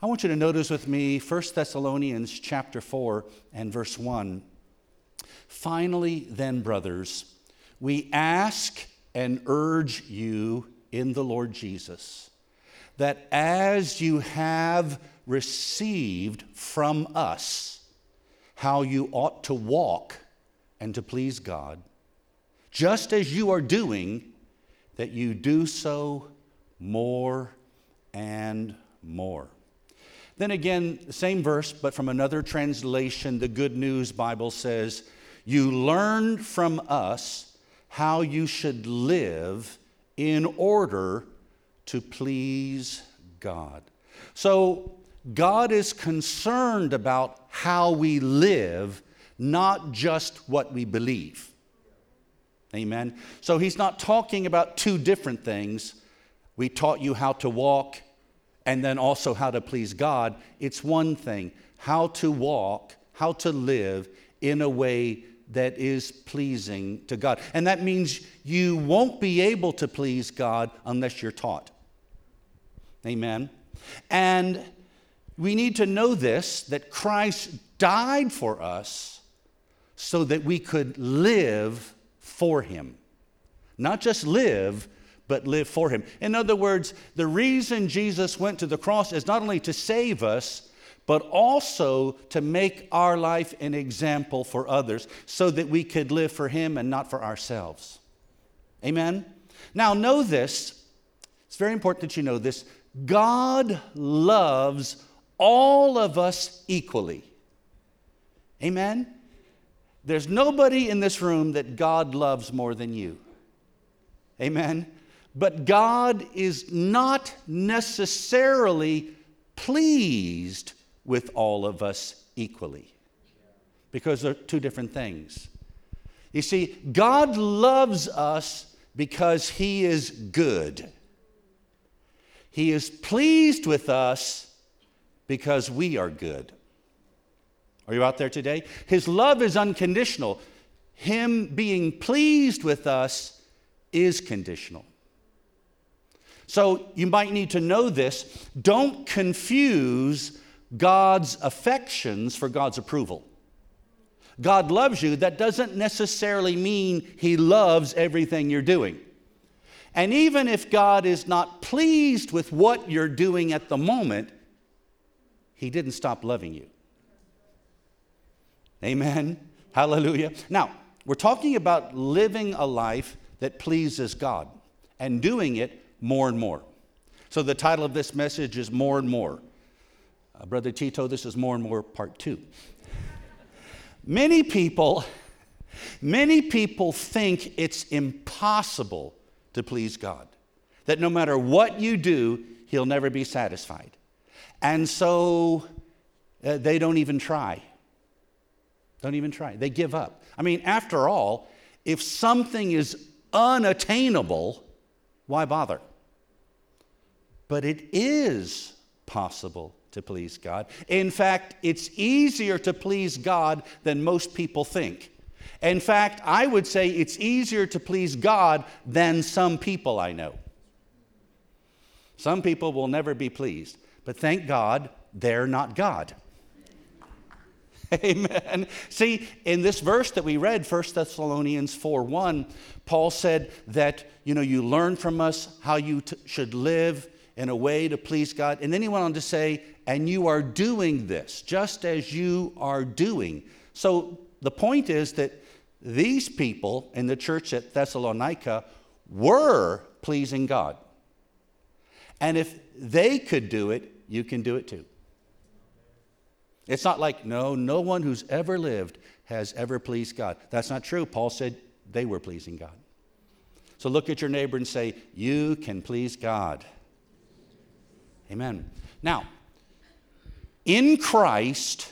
I want you to notice with me 1 Thessalonians chapter 4 and verse 1. Finally, then, brothers, we ask and urge you in the Lord Jesus that as you have received from us how you ought to walk and to please God, just as you are doing, that you do so more and more. Then again, the same verse, but from another translation, the Good News Bible says, You learned from us how you should live in order to please God. So, God is concerned about how we live, not just what we believe. Amen. So, He's not talking about two different things. We taught you how to walk and then also how to please God. It's one thing how to walk, how to live in a way that is pleasing to God. And that means you won't be able to please God unless you're taught. Amen. And we need to know this that Christ died for us so that we could live for him. Not just live, but live for him. In other words, the reason Jesus went to the cross is not only to save us, but also to make our life an example for others so that we could live for him and not for ourselves. Amen? Now, know this. It's very important that you know this. God loves all of us equally. Amen? There's nobody in this room that God loves more than you. Amen? But God is not necessarily pleased with all of us equally because they're two different things. You see, God loves us because He is good. He is pleased with us because we are good. Are you out there today? His love is unconditional. Him being pleased with us is conditional. So you might need to know this. Don't confuse God's affections for God's approval. God loves you, that doesn't necessarily mean He loves everything you're doing. And even if God is not pleased with what you're doing at the moment, He didn't stop loving you. Amen. Hallelujah. Now, we're talking about living a life that pleases God and doing it more and more. So the title of this message is More and More. Uh, Brother Tito, this is More and More Part 2. many people, many people think it's impossible to please God. That no matter what you do, He'll never be satisfied. And so uh, they don't even try. Don't even try. They give up. I mean, after all, if something is unattainable, why bother? But it is possible to please God. In fact, it's easier to please God than most people think. In fact, I would say it's easier to please God than some people I know. Some people will never be pleased, but thank God they're not God. Amen. See, in this verse that we read, 1 Thessalonians 4 1, Paul said that, you know, you learn from us how you t- should live in a way to please God. And then he went on to say, and you are doing this just as you are doing. So the point is that these people in the church at Thessalonica were pleasing God. And if they could do it, you can do it too. It's not like, no, no one who's ever lived has ever pleased God. That's not true. Paul said they were pleasing God. So look at your neighbor and say, You can please God. Amen. Now, in Christ,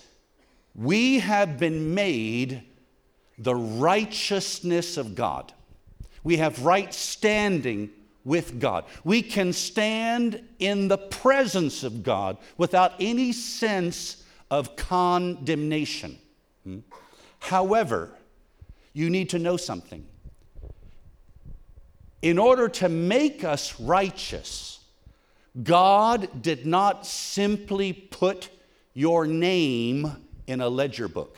we have been made the righteousness of God. We have right standing with God. We can stand in the presence of God without any sense of condemnation. Hmm? However, you need to know something. In order to make us righteous, God did not simply put your name in a ledger book.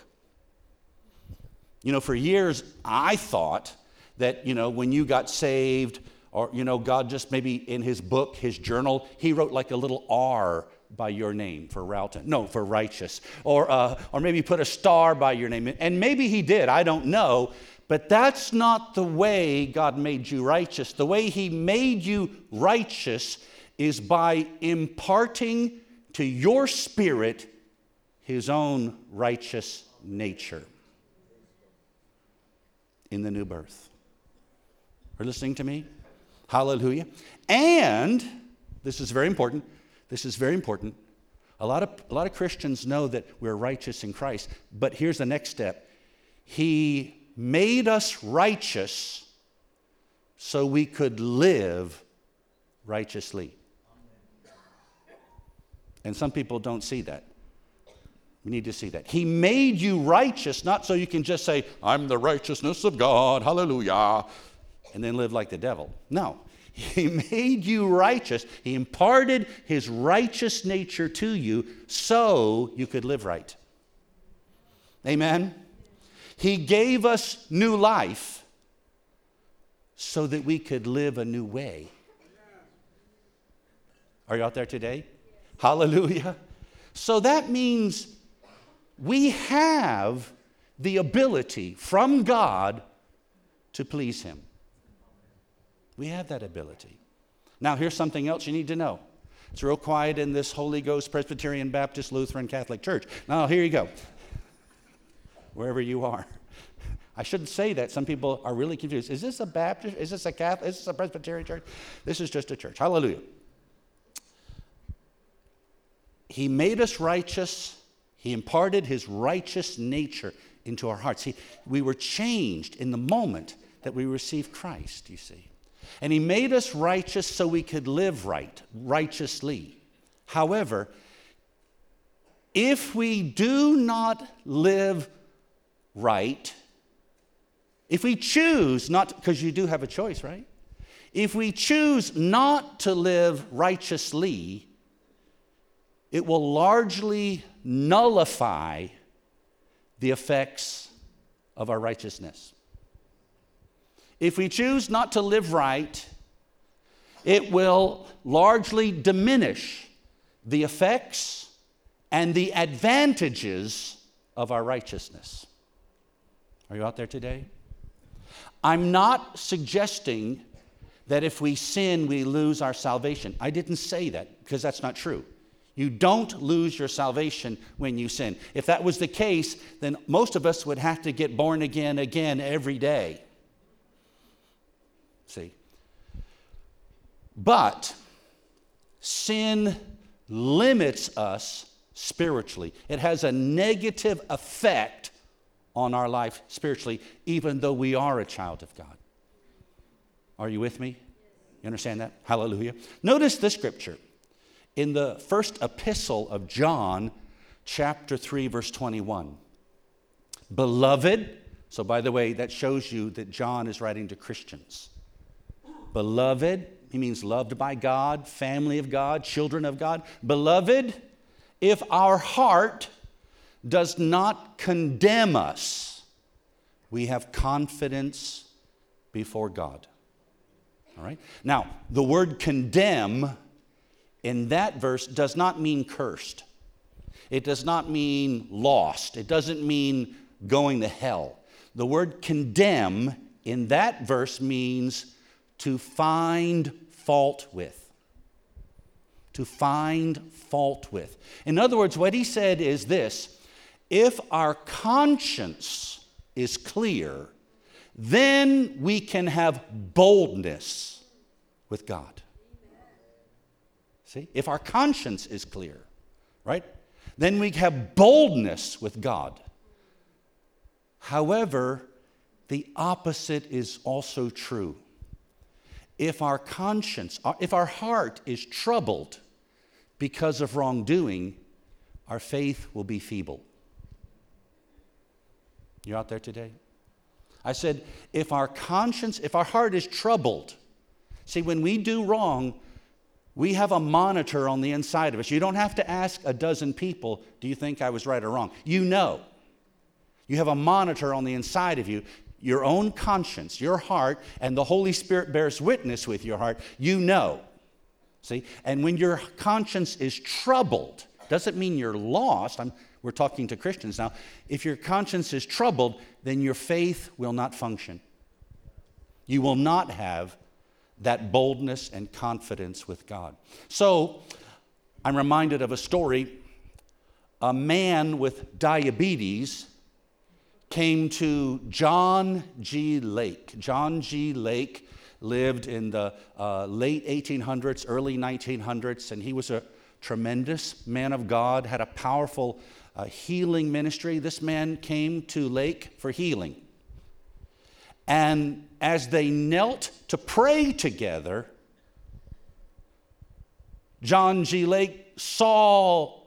You know, for years I thought that, you know, when you got saved, or, you know, God just maybe in his book, his journal, he wrote like a little R by your name for Roughton. No, for righteous. Or, uh, or maybe put a star by your name. And maybe he did, I don't know. But that's not the way God made you righteous. The way he made you righteous is by imparting to your spirit his own righteous nature in the new birth. Are listening to me? Hallelujah. And this is very important. This is very important. A lot of, a lot of Christians know that we're righteous in Christ, but here's the next step He made us righteous so we could live righteously. And some people don't see that. We need to see that. He made you righteous, not so you can just say, I'm the righteousness of God, hallelujah, and then live like the devil. No. He made you righteous. He imparted his righteous nature to you so you could live right. Amen. He gave us new life so that we could live a new way. Are you out there today? Hallelujah. So that means we have the ability from God to please Him. We have that ability. Now, here's something else you need to know. It's real quiet in this Holy Ghost Presbyterian Baptist Lutheran Catholic Church. Now, here you go. Wherever you are. I shouldn't say that. Some people are really confused. Is this a Baptist? Is this a Catholic? Is this a Presbyterian church? This is just a church. Hallelujah. He made us righteous he imparted his righteous nature into our hearts. He, we were changed in the moment that we received Christ, you see. And he made us righteous so we could live right, righteously. However, if we do not live right, if we choose not, because you do have a choice, right? If we choose not to live righteously, it will largely nullify the effects of our righteousness. If we choose not to live right, it will largely diminish the effects and the advantages of our righteousness. Are you out there today? I'm not suggesting that if we sin, we lose our salvation. I didn't say that because that's not true. You don't lose your salvation when you sin. If that was the case, then most of us would have to get born again again every day. See? But sin limits us spiritually. It has a negative effect on our life spiritually, even though we are a child of God. Are you with me? You understand that? Hallelujah. Notice the scripture in the first epistle of John, chapter 3, verse 21. Beloved, so by the way, that shows you that John is writing to Christians. Beloved, he means loved by God, family of God, children of God. Beloved, if our heart does not condemn us, we have confidence before God. All right? Now, the word condemn in that verse does not mean cursed. It does not mean lost. It doesn't mean going to hell. The word condemn in that verse means to find fault with. To find fault with. In other words, what he said is this if our conscience is clear, then we can have boldness with God. See, if our conscience is clear, right, then we have boldness with God. However, the opposite is also true. If our conscience, if our heart is troubled because of wrongdoing, our faith will be feeble. You out there today? I said, if our conscience, if our heart is troubled, see, when we do wrong, We have a monitor on the inside of us. You don't have to ask a dozen people, Do you think I was right or wrong? You know. You have a monitor on the inside of you, your own conscience, your heart, and the Holy Spirit bears witness with your heart. You know. See? And when your conscience is troubled, doesn't mean you're lost. I'm, we're talking to Christians now. If your conscience is troubled, then your faith will not function. You will not have that boldness and confidence with God. So, I'm reminded of a story. A man with diabetes came to John G. Lake. John G. Lake lived in the uh, late 1800s, early 1900s, and he was a tremendous man of God, had a powerful uh, healing ministry. This man came to Lake for healing. And as they knelt to pray together, John G. Lake saw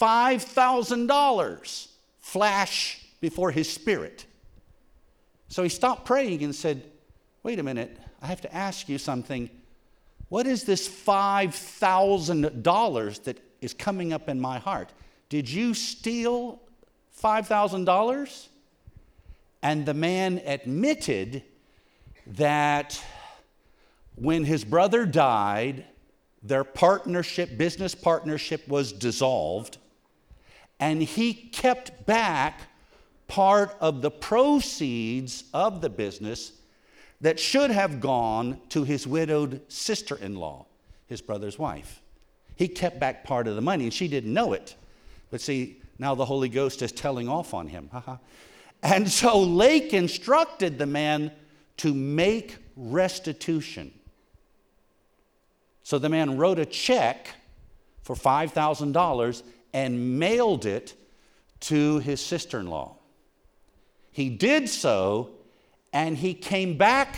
$5,000 flash before his spirit. So he stopped praying and said, Wait a minute, I have to ask you something. What is this $5,000 that is coming up in my heart? Did you steal $5,000? And the man admitted that when his brother died, their partnership, business partnership, was dissolved, and he kept back part of the proceeds of the business that should have gone to his widowed sister in law, his brother's wife. He kept back part of the money, and she didn't know it. But see, now the Holy Ghost is telling off on him. and so Lake instructed the man to make restitution. So the man wrote a check for $5,000 and mailed it to his sister in law. He did so, and he came back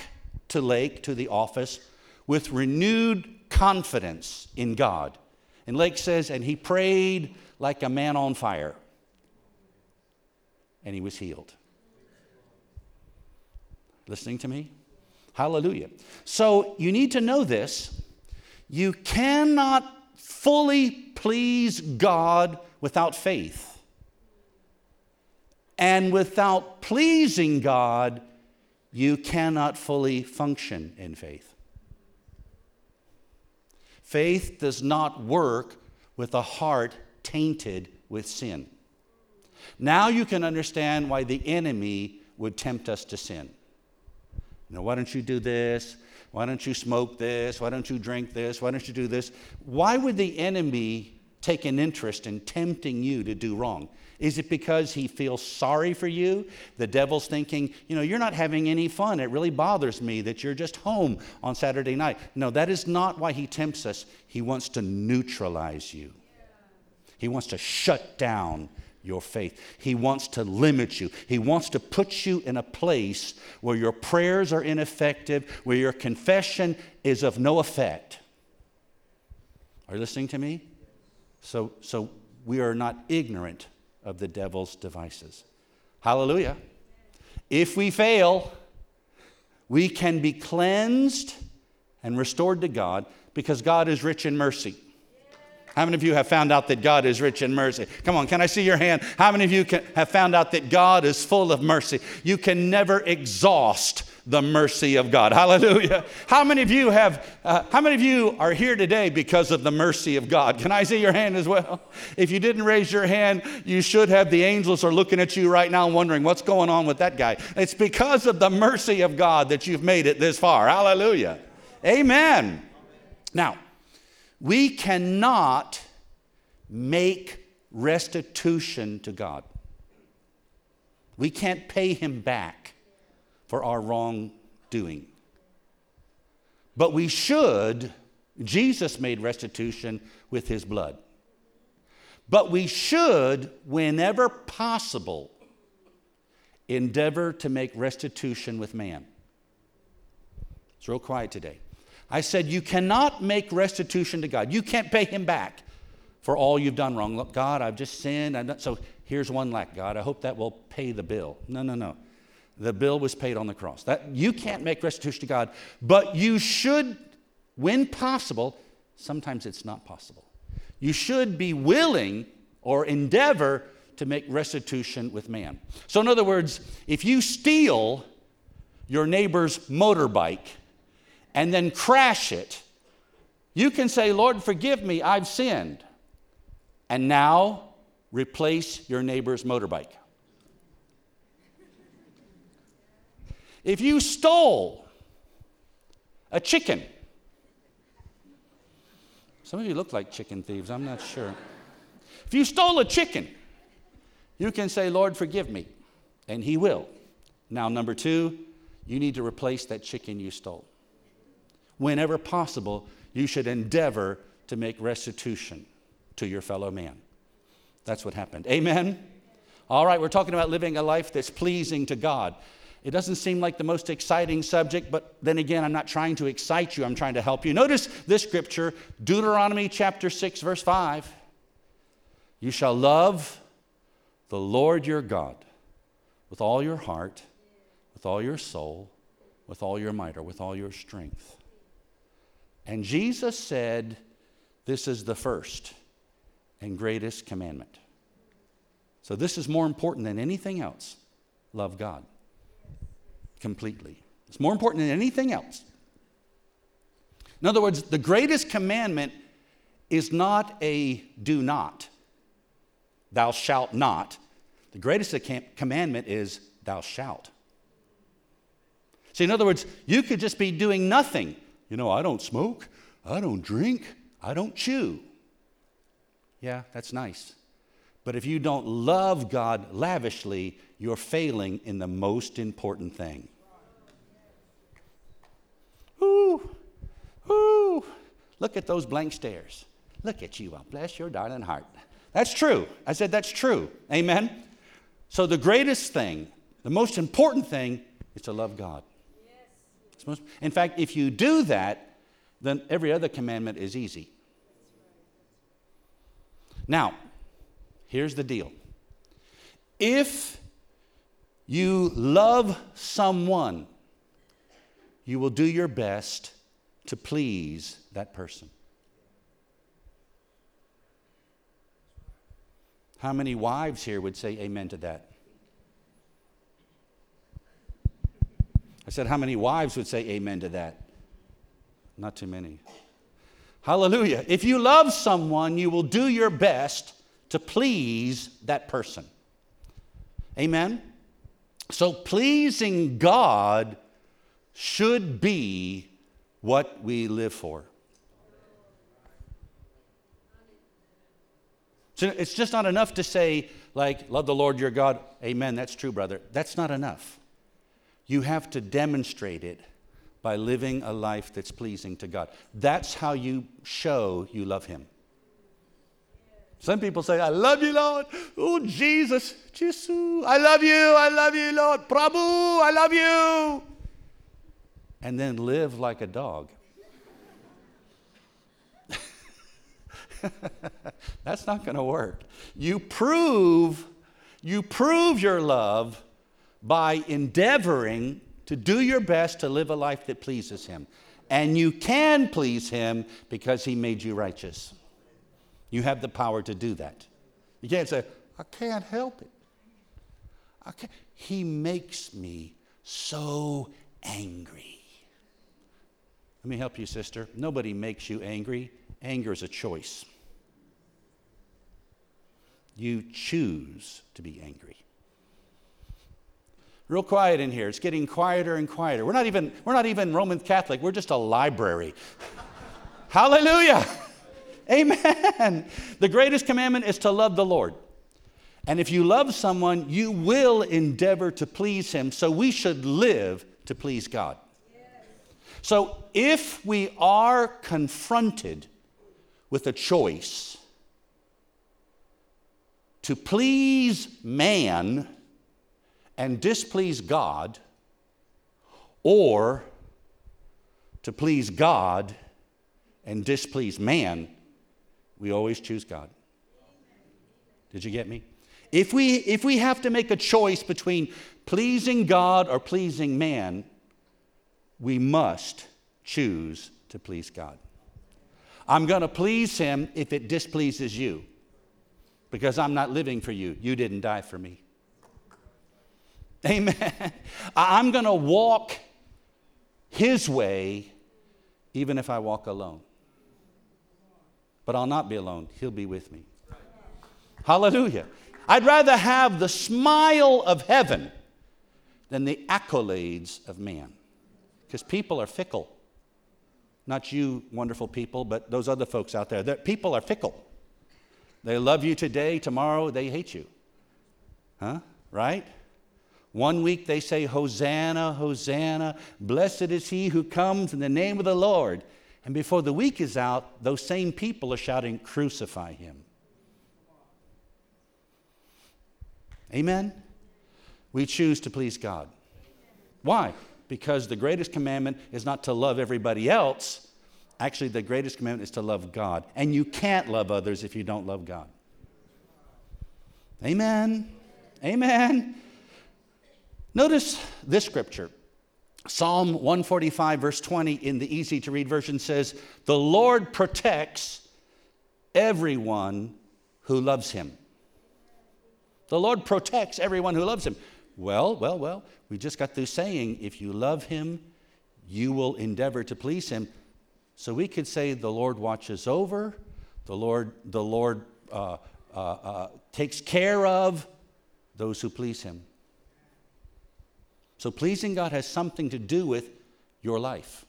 to Lake, to the office, with renewed confidence in God. And Lake says, and he prayed like a man on fire, and he was healed. Listening to me? Hallelujah. So you need to know this. You cannot fully please God without faith. And without pleasing God, you cannot fully function in faith. Faith does not work with a heart tainted with sin. Now you can understand why the enemy would tempt us to sin. You know, why don't you do this? Why don't you smoke this? Why don't you drink this? Why don't you do this? Why would the enemy take an interest in tempting you to do wrong? Is it because he feels sorry for you? The devil's thinking, you know, you're not having any fun. It really bothers me that you're just home on Saturday night. No, that is not why he tempts us. He wants to neutralize you, he wants to shut down your faith. He wants to limit you. He wants to put you in a place where your prayers are ineffective, where your confession is of no effect. Are you listening to me? So, so we are not ignorant of the devil's devices. Hallelujah. If we fail, we can be cleansed and restored to God because God is rich in mercy. How many of you have found out that God is rich in mercy? Come on, can I see your hand? How many of you can, have found out that God is full of mercy? You can never exhaust the mercy of God. Hallelujah. How many of you have, uh, how many of you are here today because of the mercy of God? Can I see your hand as well? If you didn't raise your hand, you should have. The angels are looking at you right now wondering what's going on with that guy. It's because of the mercy of God that you've made it this far. Hallelujah. Amen. Now, we cannot make restitution to God. We can't pay him back for our wrongdoing. But we should, Jesus made restitution with his blood. But we should, whenever possible, endeavor to make restitution with man. It's real quiet today. I said, You cannot make restitution to God. You can't pay him back for all you've done wrong. Look, God, I've just sinned. so here's one lakh, God. I hope that will pay the bill. No, no, no. The bill was paid on the cross. That you can't make restitution to God, but you should, when possible, sometimes it's not possible. You should be willing or endeavor to make restitution with man. So, in other words, if you steal your neighbor's motorbike and then crash it, you can say, Lord, forgive me, I've sinned. And now replace your neighbor's motorbike. If you stole a chicken, some of you look like chicken thieves, I'm not sure. If you stole a chicken, you can say, Lord, forgive me, and He will. Now, number two, you need to replace that chicken you stole. Whenever possible, you should endeavor to make restitution to your fellow man. That's what happened. Amen? All right, we're talking about living a life that's pleasing to God. It doesn't seem like the most exciting subject, but then again, I'm not trying to excite you, I'm trying to help you. Notice this scripture, Deuteronomy chapter 6, verse 5. You shall love the Lord your God with all your heart, with all your soul, with all your might, or with all your strength. And Jesus said, This is the first and greatest commandment. So, this is more important than anything else. Love God completely. It's more important than anything else. In other words, the greatest commandment is not a do not, thou shalt not. The greatest commandment is thou shalt. See, in other words, you could just be doing nothing. You know, I don't smoke, I don't drink, I don't chew. Yeah, that's nice. But if you don't love God lavishly, you're failing in the most important thing. Ooh, ooh, look at those blank stares. Look at you. I bless your darling heart. That's true. I said that's true. Amen. So the greatest thing, the most important thing, is to love God. Yes. Most, in fact, if you do that, then every other commandment is easy. Now, here's the deal. If you love someone you will do your best to please that person. How many wives here would say amen to that? I said, How many wives would say amen to that? Not too many. Hallelujah. If you love someone, you will do your best to please that person. Amen? So, pleasing God should be what we live for. So it's just not enough to say, like, love the Lord your God. Amen. That's true, brother. That's not enough. You have to demonstrate it by living a life that's pleasing to God. That's how you show you love Him. Some people say, I love you, Lord. Oh, Jesus, Jesus, I love you, I love you, Lord. Prabhu, I love you and then live like a dog. That's not going to work. You prove you prove your love by endeavoring to do your best to live a life that pleases him. And you can please him because he made you righteous. You have the power to do that. You can't say, I can't help it. I can't. He makes me so angry. Let me help you, sister. Nobody makes you angry. Anger is a choice. You choose to be angry. Real quiet in here. It's getting quieter and quieter. We're not even, we're not even Roman Catholic, we're just a library. Hallelujah. Amen. The greatest commandment is to love the Lord. And if you love someone, you will endeavor to please him. So we should live to please God. So if we are confronted with a choice to please man and displease God, or to please God and displease man, we always choose God. Did you get me? If we, if we have to make a choice between pleasing God or pleasing man, we must choose to please God. I'm going to please him if it displeases you because I'm not living for you. You didn't die for me. Amen. I'm going to walk his way even if I walk alone. But I'll not be alone, he'll be with me. Hallelujah. I'd rather have the smile of heaven than the accolades of man because people are fickle. Not you, wonderful people, but those other folks out there. People are fickle. They love you today, tomorrow they hate you. Huh? Right? One week they say, Hosanna, Hosanna, blessed is he who comes in the name of the Lord. And before the week is out, those same people are shouting, Crucify him. Amen? We choose to please God. Why? Because the greatest commandment is not to love everybody else. Actually, the greatest commandment is to love God. And you can't love others if you don't love God. Amen. Amen. Notice this scripture. Psalm 145, verse 20, in the easy to read version says, The Lord protects everyone who loves him. The Lord protects everyone who loves him. Well, well, well, we just got through saying if you love him, you will endeavor to please him. So we could say the Lord watches over, the Lord, the Lord uh, uh, uh, takes care of those who please him. So pleasing God has something to do with your life.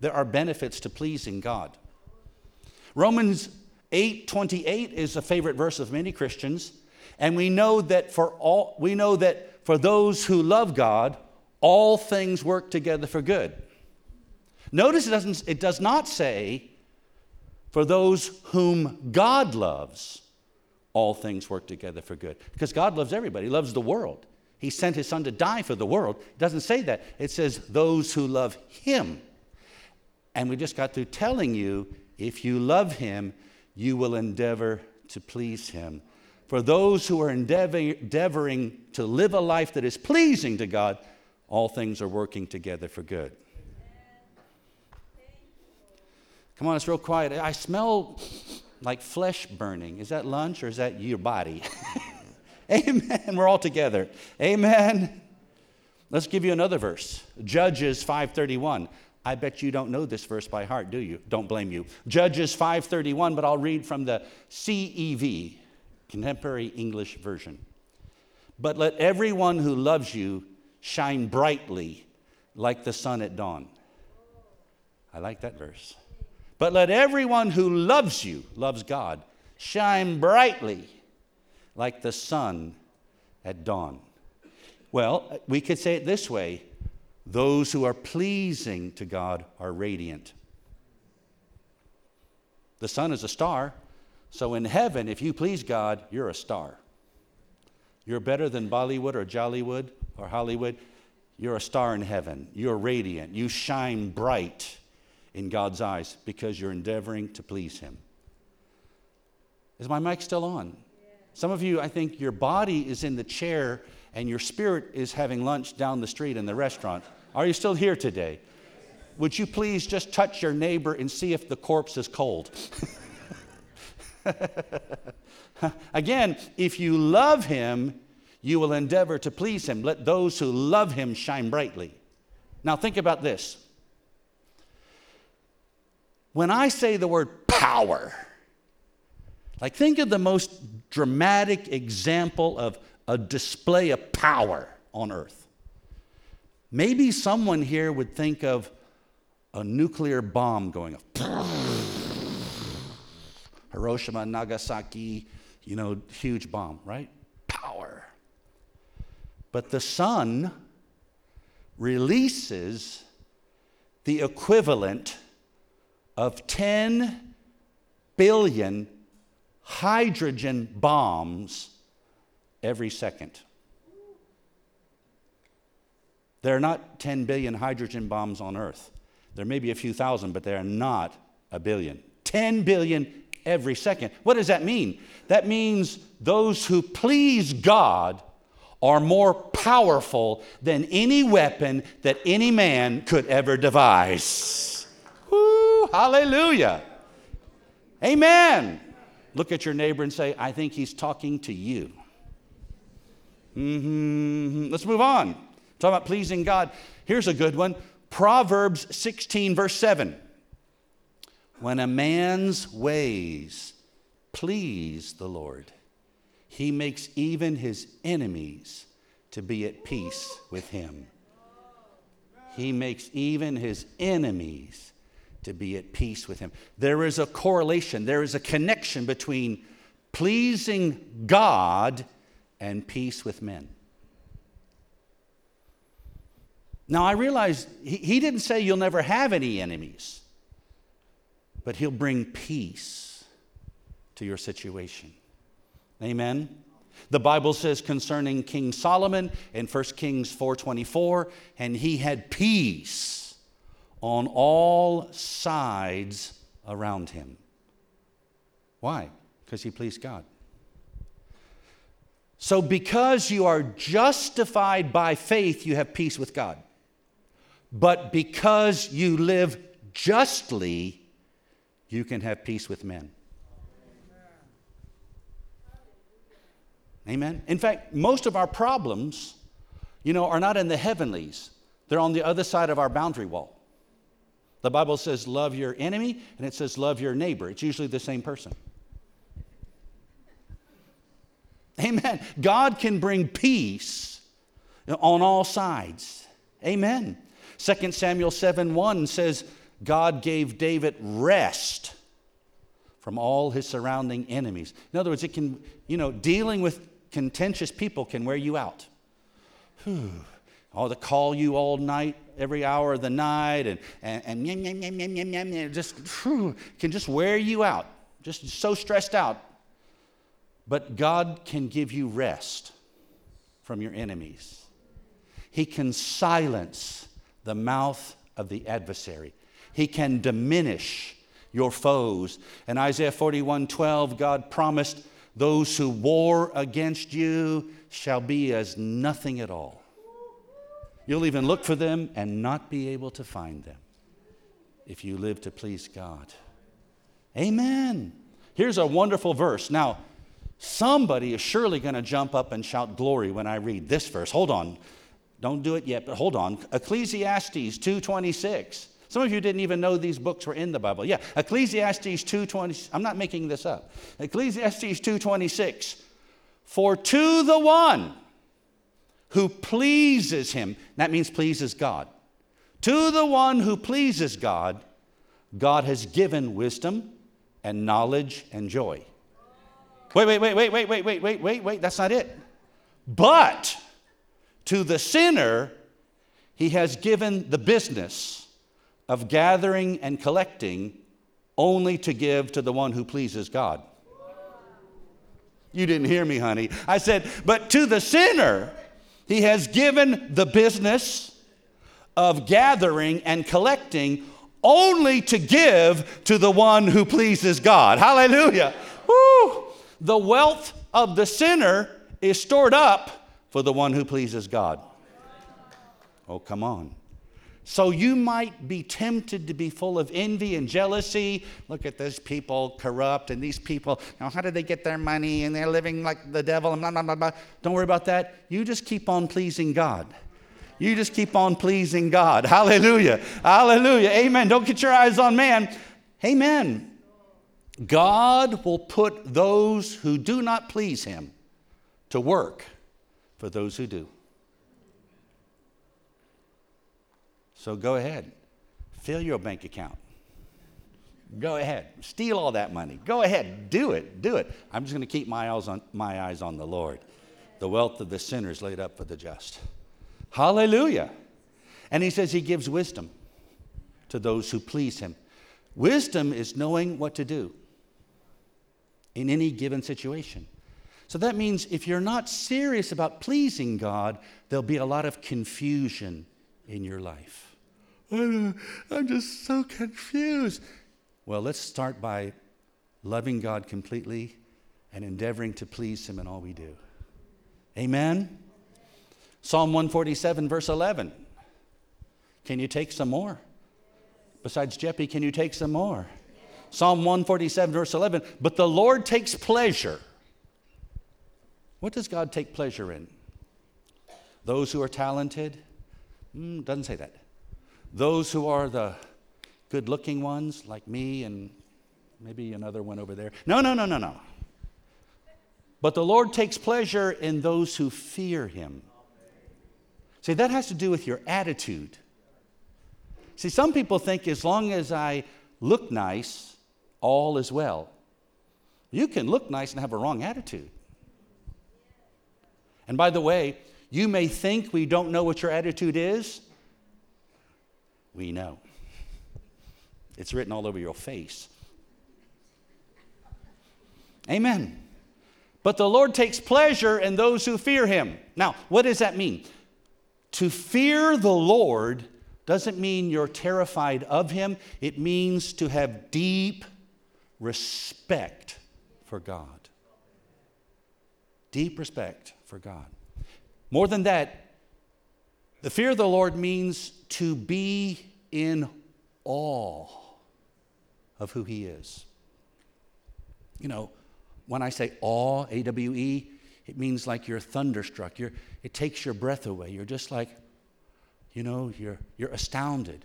There are benefits to pleasing God. Romans 8:28 is a favorite verse of many Christians, and we know that for all we know that for those who love God, all things work together for good. Notice it doesn't it does not say for those whom God loves, all things work together for good. Because God loves everybody. He loves the world. He sent his son to die for the world. It doesn't say that. It says those who love him. And we just got through telling you if you love him, you will endeavor to please him. For those who are endeavoring to live a life that is pleasing to God, all things are working together for good. Come on, it's real quiet. I smell like flesh burning. Is that lunch or is that your body? Amen. We're all together. Amen. Let's give you another verse. Judges 531. I bet you don't know this verse by heart, do you? Don't blame you. Judges 531, but I'll read from the CEV, Contemporary English Version. But let everyone who loves you shine brightly like the sun at dawn. I like that verse. But let everyone who loves you, loves God, shine brightly like the sun at dawn. Well, we could say it this way those who are pleasing to God are radiant. The sun is a star, so in heaven, if you please God, you're a star. You're better than Bollywood or Jollywood or Hollywood. You're a star in heaven. You're radiant. You shine bright in God's eyes because you're endeavoring to please Him. Is my mic still on? Some of you, I think your body is in the chair and your spirit is having lunch down the street in the restaurant. Are you still here today? Would you please just touch your neighbor and see if the corpse is cold? Again, if you love him, you will endeavor to please him. Let those who love him shine brightly. Now, think about this. When I say the word power, like, think of the most dramatic example of a display of power on earth. Maybe someone here would think of a nuclear bomb going off. Hiroshima, Nagasaki, you know, huge bomb, right? Power. But the sun releases the equivalent of 10 billion hydrogen bombs every second. There are not 10 billion hydrogen bombs on Earth. There may be a few thousand, but there are not a billion. 10 billion every second. What does that mean? That means those who please God are more powerful than any weapon that any man could ever devise. Woo, hallelujah. Amen. Look at your neighbor and say, I think he's talking to you. Mm-hmm. Let's move on. Talk about pleasing God. Here's a good one Proverbs 16, verse 7. When a man's ways please the Lord, he makes even his enemies to be at peace with him. He makes even his enemies to be at peace with him. There is a correlation, there is a connection between pleasing God and peace with men. Now, I realize he, didn't say you'll never have any enemies, but he'll bring peace to your situation. Amen. The Bible says concerning King Solomon in 1 Kings 4:24, and he had peace on all sides around him. Why? Because he pleased God. So, because you are justified by faith, you have peace with God. But because you live justly, you can have peace with men. Amen. In fact, most of our problems, you know, are not in the heavenlies. They're on the other side of our boundary wall. The Bible says love your enemy and it says love your neighbor. It's usually the same person. Amen. God can bring peace on all sides. Amen. 2 Samuel 7 1 says, God gave David rest from all his surrounding enemies. In other words, it can, you know, dealing with contentious people can wear you out. Whew. All to call you all night, every hour of the night, and, and, and just whew, can just wear you out. Just so stressed out. But God can give you rest from your enemies. He can silence the mouth of the adversary. He can diminish your foes. In Isaiah 41 12, God promised, Those who war against you shall be as nothing at all. You'll even look for them and not be able to find them if you live to please God. Amen. Here's a wonderful verse. Now, somebody is surely going to jump up and shout glory when I read this verse. Hold on. Don't do it yet, but hold on. Ecclesiastes 2:26. Some of you didn't even know these books were in the Bible. Yeah, Ecclesiastes 2:20. I'm not making this up. Ecclesiastes 2:26. For to the one who pleases him, that means pleases God. To the one who pleases God, God has given wisdom and knowledge and joy. Wait, wait, wait, wait, wait, wait, wait, wait, wait, wait. That's not it. But to the sinner, he has given the business of gathering and collecting only to give to the one who pleases God. You didn't hear me, honey. I said, but to the sinner, he has given the business of gathering and collecting only to give to the one who pleases God. Hallelujah. Woo! The wealth of the sinner is stored up for the one who pleases God. Oh, come on. So you might be tempted to be full of envy and jealousy. Look at those people corrupt and these people, now how did they get their money and they're living like the devil and blah, blah, blah, blah. Don't worry about that. You just keep on pleasing God. You just keep on pleasing God. Hallelujah. Hallelujah. Amen. Don't get your eyes on man. Amen. God will put those who do not please him to work for those who do. So go ahead, fill your bank account. Go ahead, steal all that money. Go ahead, do it, do it. I'm just going to keep my eyes on my eyes on the Lord. The wealth of the sinners laid up for the just. Hallelujah. And he says he gives wisdom to those who please him. Wisdom is knowing what to do in any given situation. So that means if you're not serious about pleasing God, there'll be a lot of confusion in your life. I'm just so confused. Well, let's start by loving God completely and endeavoring to please Him in all we do. Amen? Psalm 147, verse 11. Can you take some more? Besides Jeppy, can you take some more? Psalm 147, verse 11, but the Lord takes pleasure. What does God take pleasure in? Those who are talented? Mm, doesn't say that. Those who are the good looking ones, like me and maybe another one over there. No, no, no, no, no. But the Lord takes pleasure in those who fear him. See, that has to do with your attitude. See, some people think as long as I look nice, all is well. You can look nice and have a wrong attitude. And by the way, you may think we don't know what your attitude is. We know. It's written all over your face. Amen. But the Lord takes pleasure in those who fear him. Now, what does that mean? To fear the Lord doesn't mean you're terrified of him, it means to have deep respect for God. Deep respect for God. More than that, the fear of the Lord means to be in awe of who he is. You know, when I say awe, A W E, it means like you're thunderstruck. You're, it takes your breath away. You're just like, you know, you're, you're astounded,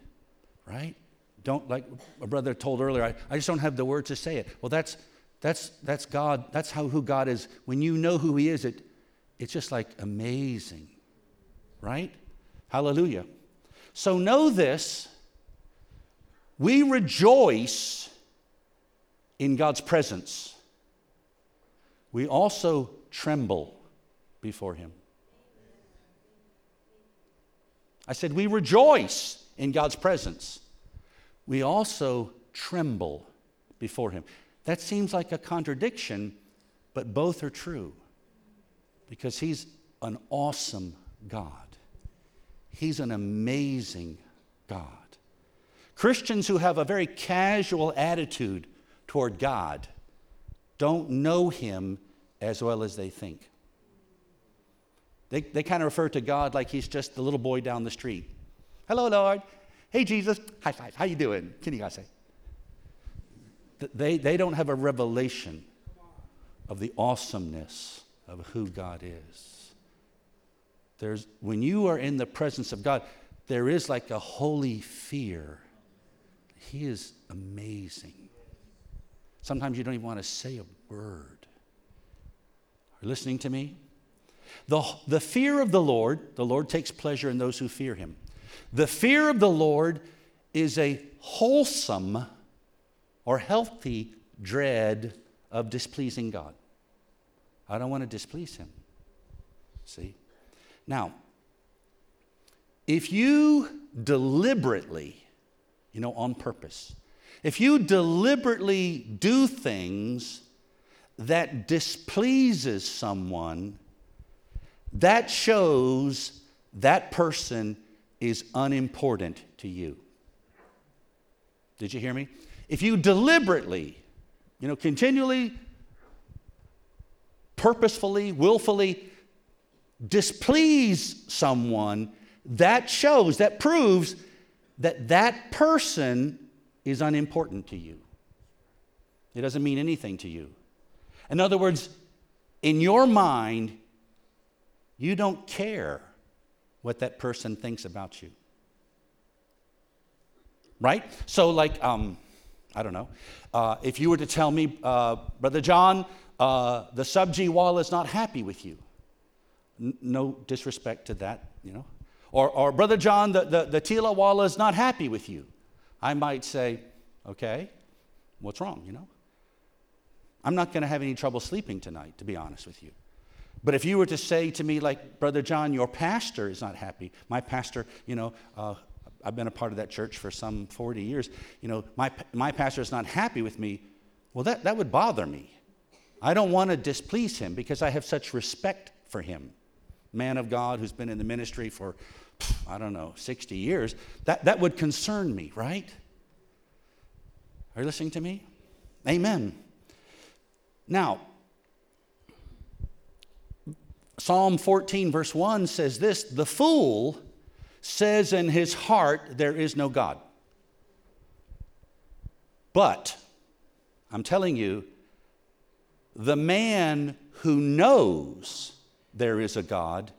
right? Don't, like a brother told earlier, I, I just don't have the words to say it. Well, that's, that's, that's God. That's how who God is. When you know who He is, it, it's just like amazing, right? Hallelujah. So know this we rejoice in God's presence we also tremble before him. I said, we rejoice in God's presence. We also tremble before him. That seems like a contradiction, but both are true because he's an awesome God. He's an amazing God. Christians who have a very casual attitude toward God don't know him as well as they think. They, they kind of refer to God like he's just the little boy down the street. Hello, Lord. Hey, Jesus. High five. How you doing? Can you guys say? They, they don't have a revelation of the awesomeness of who God is. There's, when you are in the presence of God, there is like a holy fear. He is amazing. Sometimes you don't even want to say a word. Are you listening to me? The, the fear of the Lord, the Lord takes pleasure in those who fear him. The fear of the Lord is a wholesome or healthy dread of displeasing God. I don't want to displease him. See? Now, if you deliberately, you know, on purpose, if you deliberately do things that displeases someone, that shows that person is unimportant to you. Did you hear me? If you deliberately, you know, continually, purposefully, willfully displease someone, that shows, that proves that that person is unimportant to you. It doesn't mean anything to you. In other words, in your mind, you don't care what that person thinks about you. Right? So, like, um, I don't know. Uh, if you were to tell me, uh, Brother John, uh, the G wall is not happy with you, N- no disrespect to that, you know. Or, or Brother John, the, the, the is not happy with you. I might say, okay, what's wrong, you know? I'm not going to have any trouble sleeping tonight, to be honest with you. But if you were to say to me, like, Brother John, your pastor is not happy, my pastor, you know, uh, I've been a part of that church for some 40 years, you know, my, my pastor is not happy with me, well, that, that would bother me. I don't want to displease him because I have such respect for him. Man of God who's been in the ministry for I don't know, 60 years, that, that would concern me, right? Are you listening to me? Amen. Now, Psalm 14, verse 1 says this The fool says in his heart, There is no God. But I'm telling you, the man who knows there is a God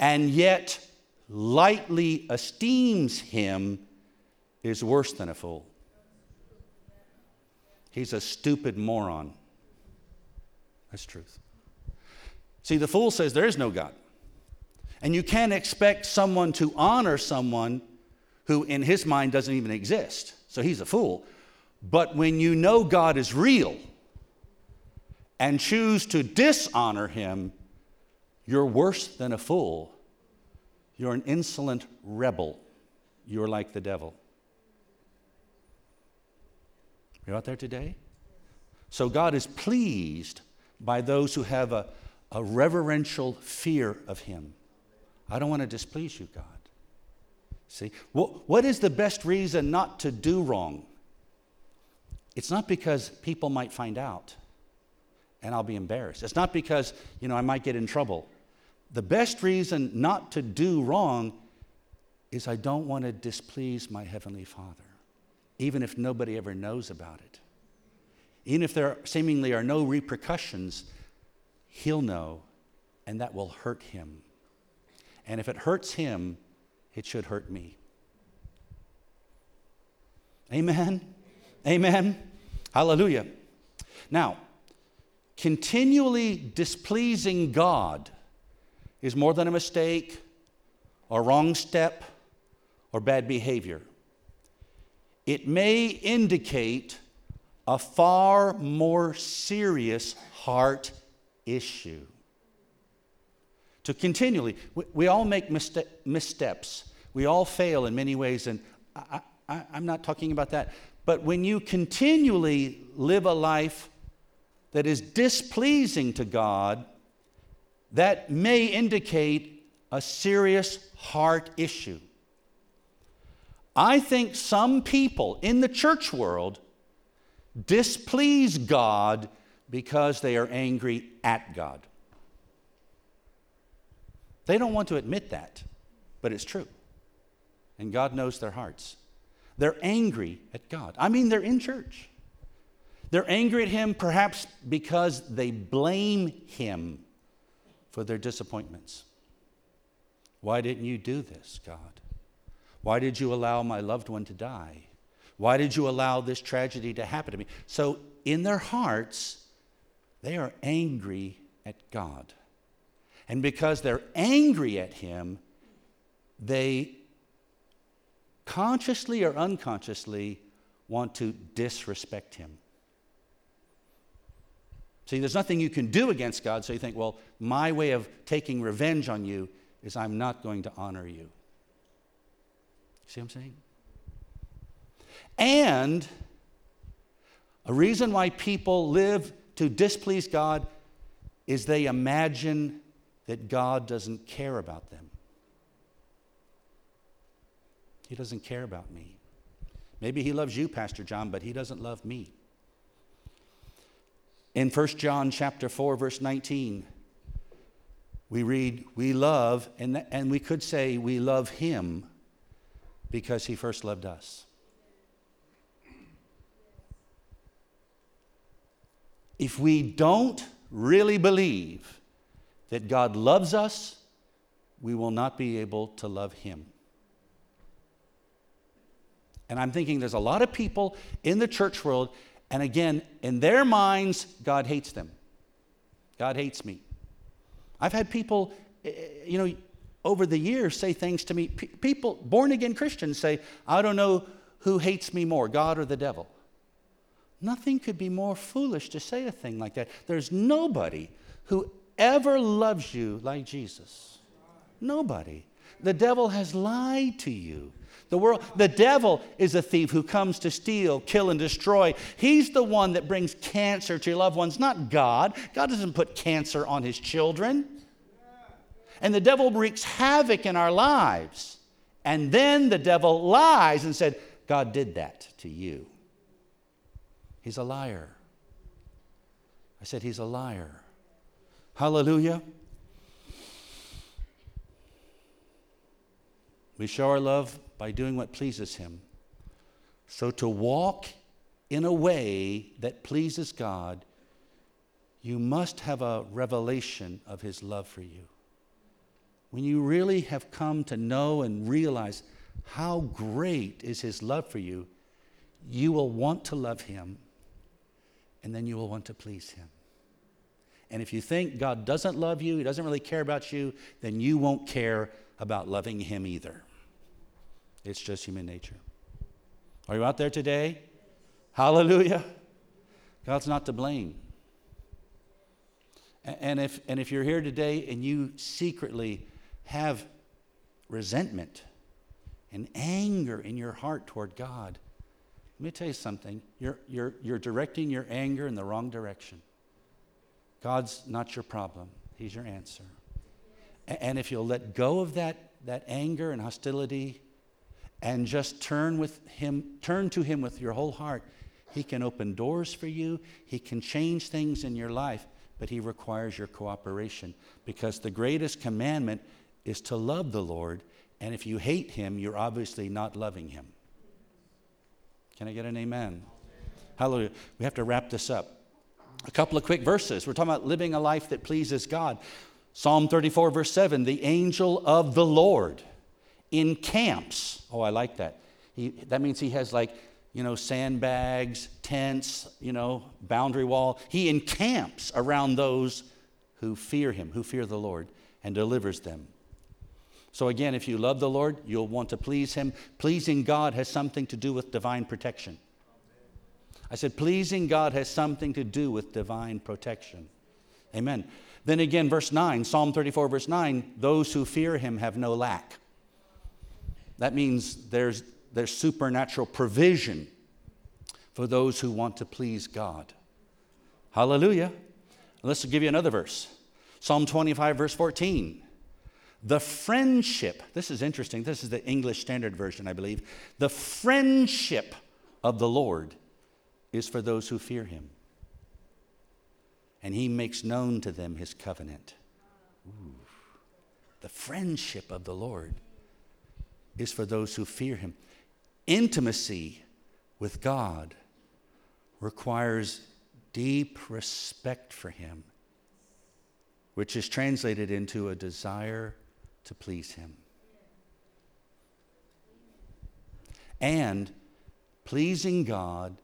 and yet lightly esteems him is worse than a fool. He's a stupid moron. That's truth. See, the fool says there is no God. And you can't expect someone to honor someone who, in his mind, doesn't even exist. So he's a fool. But when you know God is real and choose to dishonor him, you're worse than a fool. You're an insolent rebel. You're like the devil. You're out there today? So God is pleased by those who have a, a reverential fear of Him. I don't want to displease you, God. See, what, what is the best reason not to do wrong? It's not because people might find out and I'll be embarrassed. It's not because, you know, I might get in trouble. The best reason not to do wrong is I don't want to displease my Heavenly Father, even if nobody ever knows about it. Even if there seemingly are no repercussions, He'll know, and that will hurt Him. And if it hurts Him, it should hurt me. Amen? Amen? Hallelujah. Now, continually displeasing God is more than a mistake or wrong step or bad behavior. It may indicate a far more serious heart issue. To continually, we, we all make misste- missteps. We all fail in many ways, and I, I, I'm not talking about that. But when you continually live a life that is displeasing to God, that may indicate a serious heart issue. I think some people in the church world displease God because they are angry at God. They don't want to admit that, but it's true. And God knows their hearts. They're angry at God. I mean, they're in church. They're angry at Him perhaps because they blame Him for their disappointments. Why didn't you do this, God? Why did you allow my loved one to die? Why did you allow this tragedy to happen to me? So, in their hearts, they are angry at God. And because they're angry at Him, they consciously or unconsciously want to disrespect Him. See, there's nothing you can do against God, so you think, well, my way of taking revenge on you is I'm not going to honor you. See what I'm saying? And a reason why people live to displease God is they imagine that God doesn't care about them. He doesn't care about me. Maybe he loves you, Pastor John, but he doesn't love me. In 1 John chapter 4 verse 19 we read we love and and we could say we love him because he first loved us. If we don't really believe that God loves us, we will not be able to love him. And I'm thinking there's a lot of people in the church world and again, in their minds, God hates them. God hates me. I've had people, eh, eh, you know, over the years say things to me. people, born again Christians, say, I don't know who hates me more, God or the devil. Nothing could be more foolish to say a thing like that. There's nobody who ever loves you like Jesus. Nobody. The devil has lied to you. The world, the devil is a thief who comes to steal, kill, and destroy. He's the one that brings cancer to your loved ones, not God. God doesn't put cancer on his children. And the devil wreaks havoc in our lives. And then the devil lies and said, God did that to you. He's a liar. I said, He's a liar. Hallelujah. We show our love by doing what pleases Him. So to walk in a way that pleases God, you must have a revelation of His love for you. When you really have come to know and realize how great is His love for you, you will want to love Him and then you will want to please Him. And if you think God doesn't love you, He doesn't really care about you, then you won't care about loving Him either. It's just human nature. Are you out there today? Hallelujah. God's not to blame. And if, and if you're here today and you secretly have resentment and anger in your heart toward God, let me tell you something. You're, you're, you're directing your anger in the wrong direction. God's not your problem, He's your answer. And if you'll let go of that, that anger and hostility and just turn with him, turn to him with your whole heart, he can open doors for you, he can change things in your life, but he requires your cooperation because the greatest commandment is to love the Lord, and if you hate him, you're obviously not loving him. Can I get an amen? Hallelujah. We have to wrap this up. A couple of quick verses. We're talking about living a life that pleases God. Psalm 34, verse 7 the angel of the Lord encamps. Oh, I like that. He, that means he has like, you know, sandbags, tents, you know, boundary wall. He encamps around those who fear him, who fear the Lord, and delivers them. So, again, if you love the Lord, you'll want to please him. Pleasing God has something to do with divine protection. I said, pleasing God has something to do with divine protection. Amen. Then again, verse 9, Psalm 34, verse 9, those who fear him have no lack. That means there's, there's supernatural provision for those who want to please God. Hallelujah. Let's give you another verse Psalm 25, verse 14. The friendship, this is interesting, this is the English Standard Version, I believe. The friendship of the Lord is for those who fear him. And he makes known to them his covenant. Ooh. The friendship of the Lord is for those who fear him. Intimacy with God requires deep respect for him, which is translated into a desire to please him. And pleasing God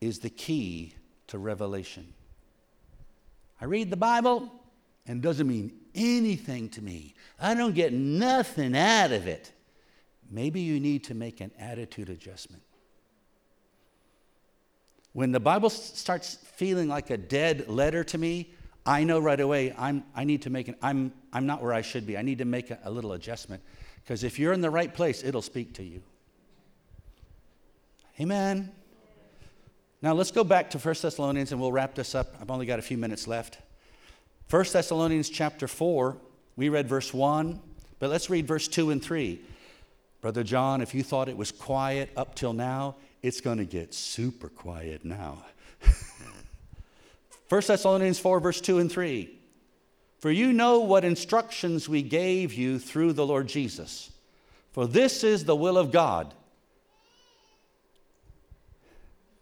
is the key to revelation. I read the Bible and it doesn't mean anything to me. I don't get nothing out of it. Maybe you need to make an attitude adjustment. When the Bible starts feeling like a dead letter to me, I know right away I'm, I need to make an, I'm, I'm not where I should be. I need to make a, a little adjustment. Because if you're in the right place, it'll speak to you. Amen. Now let's go back to 1 Thessalonians and we'll wrap this up. I've only got a few minutes left. 1 Thessalonians chapter 4, we read verse 1, but let's read verse 2 and 3. Brother John, if you thought it was quiet up till now, it's going to get super quiet now. 1 Thessalonians 4, verse 2 and 3. For you know what instructions we gave you through the Lord Jesus. For this is the will of God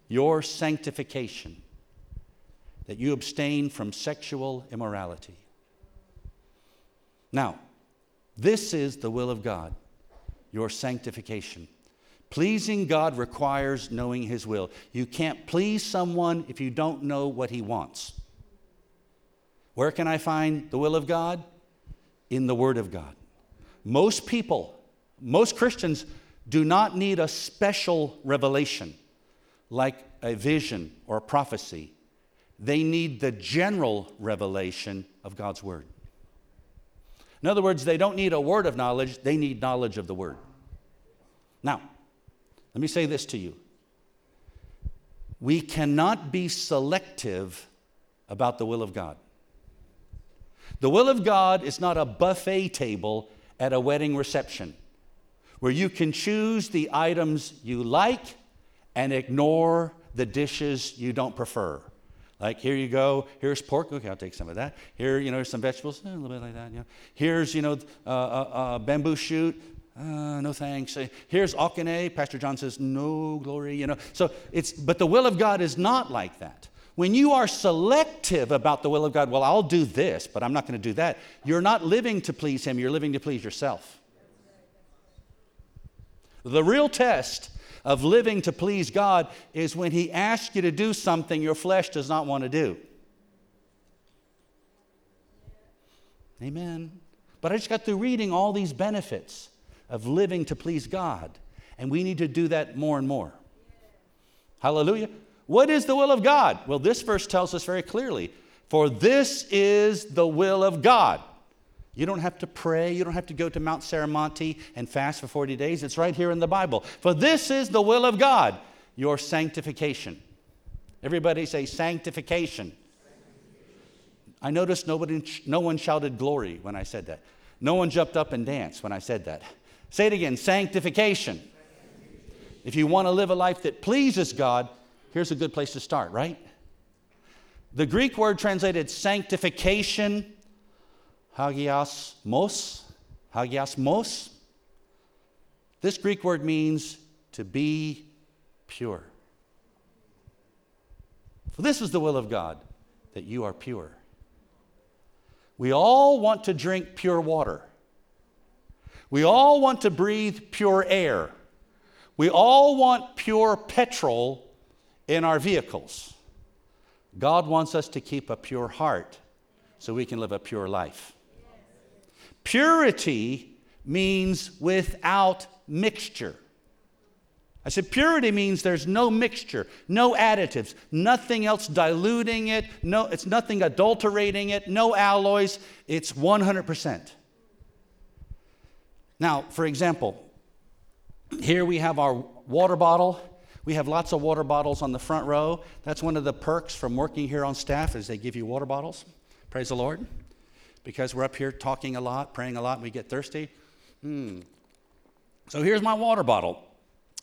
your sanctification, that you abstain from sexual immorality. Now, this is the will of God, your sanctification. Pleasing God requires knowing His will. You can't please someone if you don't know what He wants. Where can I find the will of God? In the Word of God. Most people, most Christians, do not need a special revelation like a vision or a prophecy. They need the general revelation of God's Word. In other words, they don't need a word of knowledge, they need knowledge of the Word. Now, let me say this to you. We cannot be selective about the will of God. The will of God is not a buffet table at a wedding reception where you can choose the items you like and ignore the dishes you don't prefer. Like here you go. Here's pork. Okay, I'll take some of that. Here, you know, some vegetables. Eh, a little bit like that. You know. Here's, you know, a uh, uh, uh, bamboo shoot. Uh, no thanks. Uh, Here's Akane. Pastor John says, no glory, you know. So it's, but the will of God is not like that. When you are selective about the will of God, well, I'll do this, but I'm not going to do that, you're not living to please Him, you're living to please yourself. The real test of living to please God is when He asks you to do something your flesh does not want to do. Amen. But I just got through reading all these benefits of living to please God, and we need to do that more and more. Hallelujah. What is the will of God? Well, this verse tells us very clearly for this is the will of God. You don't have to pray. You don't have to go to Mount Seramonte and fast for 40 days. It's right here in the Bible. For this is the will of God, your sanctification. Everybody say sanctification. I noticed nobody, no one shouted glory when I said that. No one jumped up and danced when I said that. Say it again sanctification. If you want to live a life that pleases God, here's a good place to start, right? The Greek word translated sanctification, hagiasmos, hagiasmos. This Greek word means to be pure. For this is the will of God, that you are pure. We all want to drink pure water. We all want to breathe pure air. We all want pure petrol in our vehicles. God wants us to keep a pure heart so we can live a pure life. Purity means without mixture. I said purity means there's no mixture, no additives, nothing else diluting it, no, it's nothing adulterating it, no alloys. It's 100%. Now, for example, here we have our water bottle. We have lots of water bottles on the front row. That's one of the perks from working here on staff is they give you water bottles. Praise the Lord. Because we're up here talking a lot, praying a lot, and we get thirsty. Hmm. So here's my water bottle.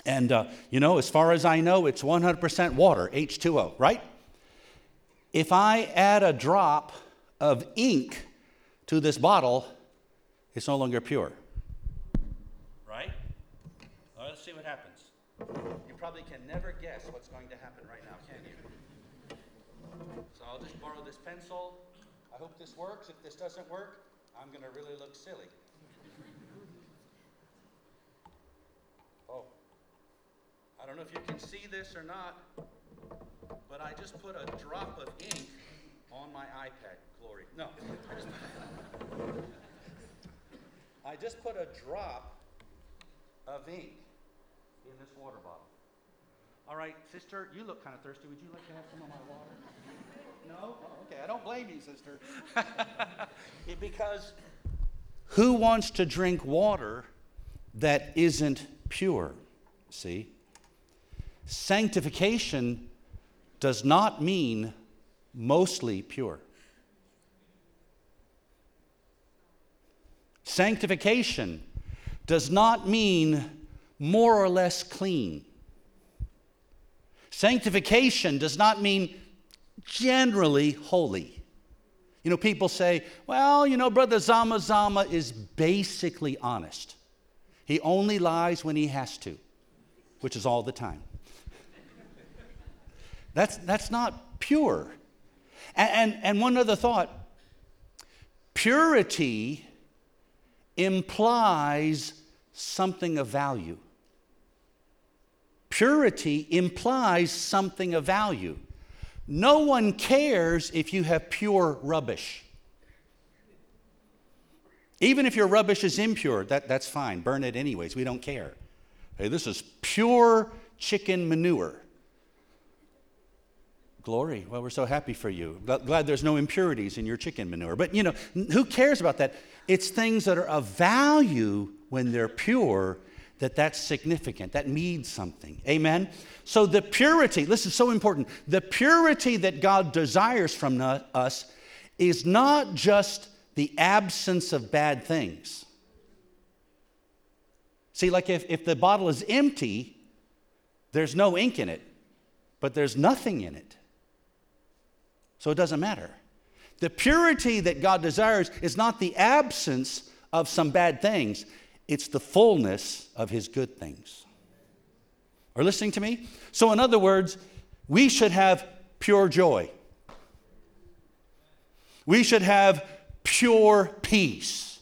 And, uh, you know, as far as I know, it's 100% water, H2O, right? If I add a drop of ink to this bottle, it's no longer pure. Right? Well, let's see what happens. You probably can never guess what's going to happen right now, can you? So I'll just borrow this pencil. I hope this works. If this doesn't work, I'm going to really look silly. Oh, I don't know if you can see this or not, but I just put a drop of ink on my iPad. Glory. No. I just, put a drop of ink in this water bottle. All right, sister, you look kind of thirsty. Would you like to have some of my water? No? Oh, okay, I don't blame you, sister. because who wants to drink water that isn't pure? See? Sanctification does not mean mostly pure. Sanctification does not mean more or less clean. Sanctification does not mean generally holy. You know, people say, well, you know, Brother Zama Zama is basically honest. He only lies when he has to, which is all the time. That's, that's not pure. And, and, and one other thought purity implies something of value. Purity implies something of value. No one cares if you have pure rubbish. Even if your rubbish is impure, that, that's fine. Burn it anyways. We don't care. Hey, this is pure chicken manure. Glory. Well, we're so happy for you. Glad there's no impurities in your chicken manure. But, you know, who cares about that? It's things that are of value when they're pure that that's significant. That means something. Amen? So the purity, this is so important. The purity that God desires from us is not just the absence of bad things. See, like if, if the bottle is empty, there's no ink in it, but there's nothing in it. So it doesn't matter. The purity that God desires is not the absence of some bad things, it's the fullness of his good things. Are listening to me? So, in other words, we should have pure joy. We should have pure peace.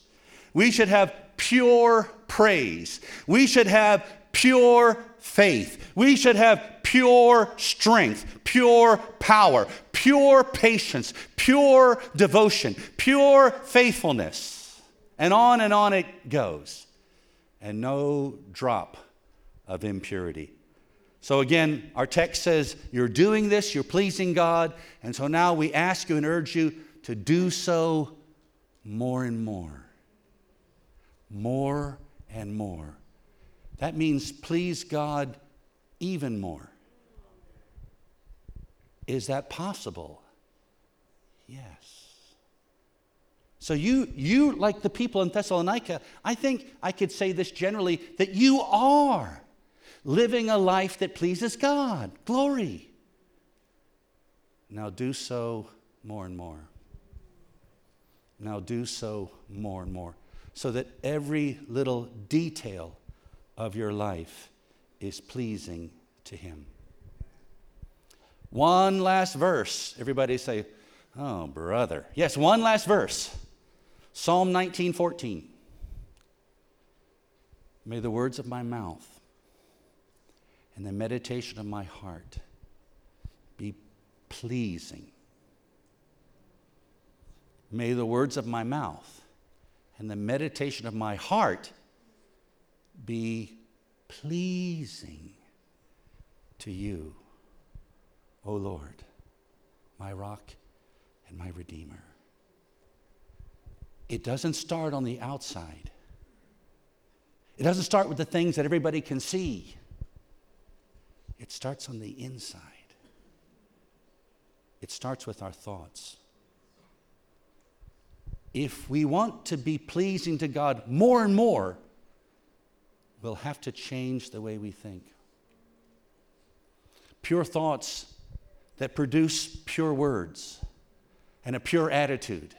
We should have pure praise. We should have pure faith. We should have pure strength, pure power, pure patience, pure devotion, pure faithfulness. And on and on it goes. And no drop of impurity. So again, our text says, You're doing this, you're pleasing God. And so now we ask you and urge you to do so more and more. More and more. That means please God even more. Is that possible? Yes. So you you like the people in Thessalonica, I think I could say this generally that you are living a life that pleases God. Glory. Now do so more and more. Now do so more and more so that every little detail of your life is pleasing to Him. One last verse. Everybody say, Oh, brother. Yes, one last verse. Psalm 19 14. May the words of my mouth and the meditation of my heart be pleasing. May the words of my mouth and the meditation of my heart be pleasing to you, O Lord, my rock and my redeemer. It doesn't start on the outside. It doesn't start with the things that everybody can see. It starts on the inside. It starts with our thoughts. If we want to be pleasing to God more and more, we'll have to change the way we think. Pure thoughts that produce pure words and a pure attitude,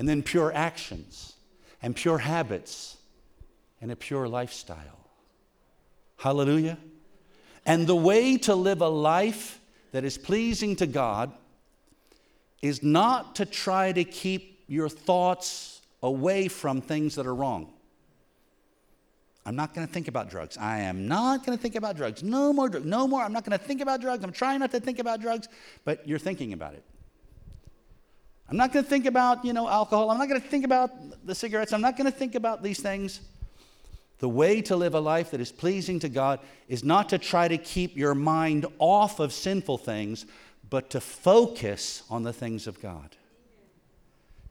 and then pure actions and pure habits and a pure lifestyle. Hallelujah. And the way to live a life that is pleasing to God is not to try to keep your thoughts away from things that are wrong. I'm not going to think about drugs. I am not going to think about drugs. No more drugs. No more. I'm not going to think about drugs. I'm trying not to think about drugs, but you're thinking about it. I'm not going to think about, you know, alcohol. I'm not going to think about the cigarettes. I'm not going to think about these things. The way to live a life that is pleasing to God is not to try to keep your mind off of sinful things, but to focus on the things of God.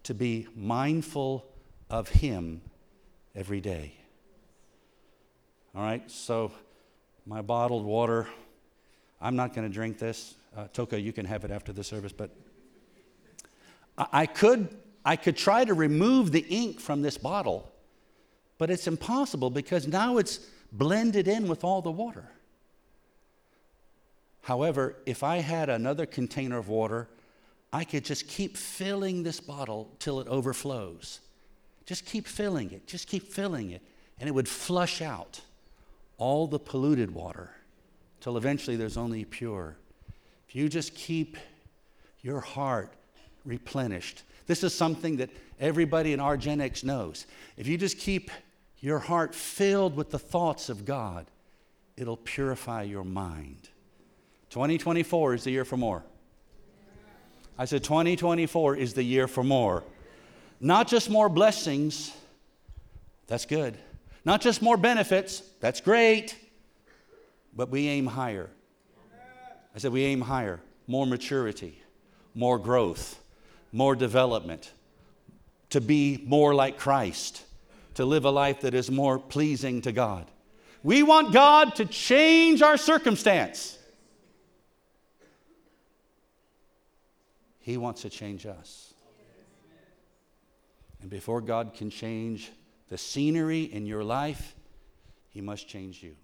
To be mindful of Him every day. All right, so my bottled water, I'm not going to drink this. Uh, Toka, you can have it after the service, but I could, I could try to remove the ink from this bottle, but it's impossible because now it's blended in with all the water. However, if I had another container of water, I could just keep filling this bottle till it overflows. Just keep filling it, just keep filling it, and it would flush out all the polluted water till eventually there's only pure. If you just keep your heart replenished, this is something that everybody in our Gen X knows. If you just keep your heart filled with the thoughts of God, it'll purify your mind. 2024 is the year for more. I said 2024 is the year for more. Not just more blessings, that's good. Not just more benefits, that's great, but we aim higher. I said, we aim higher. More maturity, more growth, more development, to be more like Christ, to live a life that is more pleasing to God. We want God to change our circumstance. He wants to change us. And before God can change the scenery in your life, He must change you.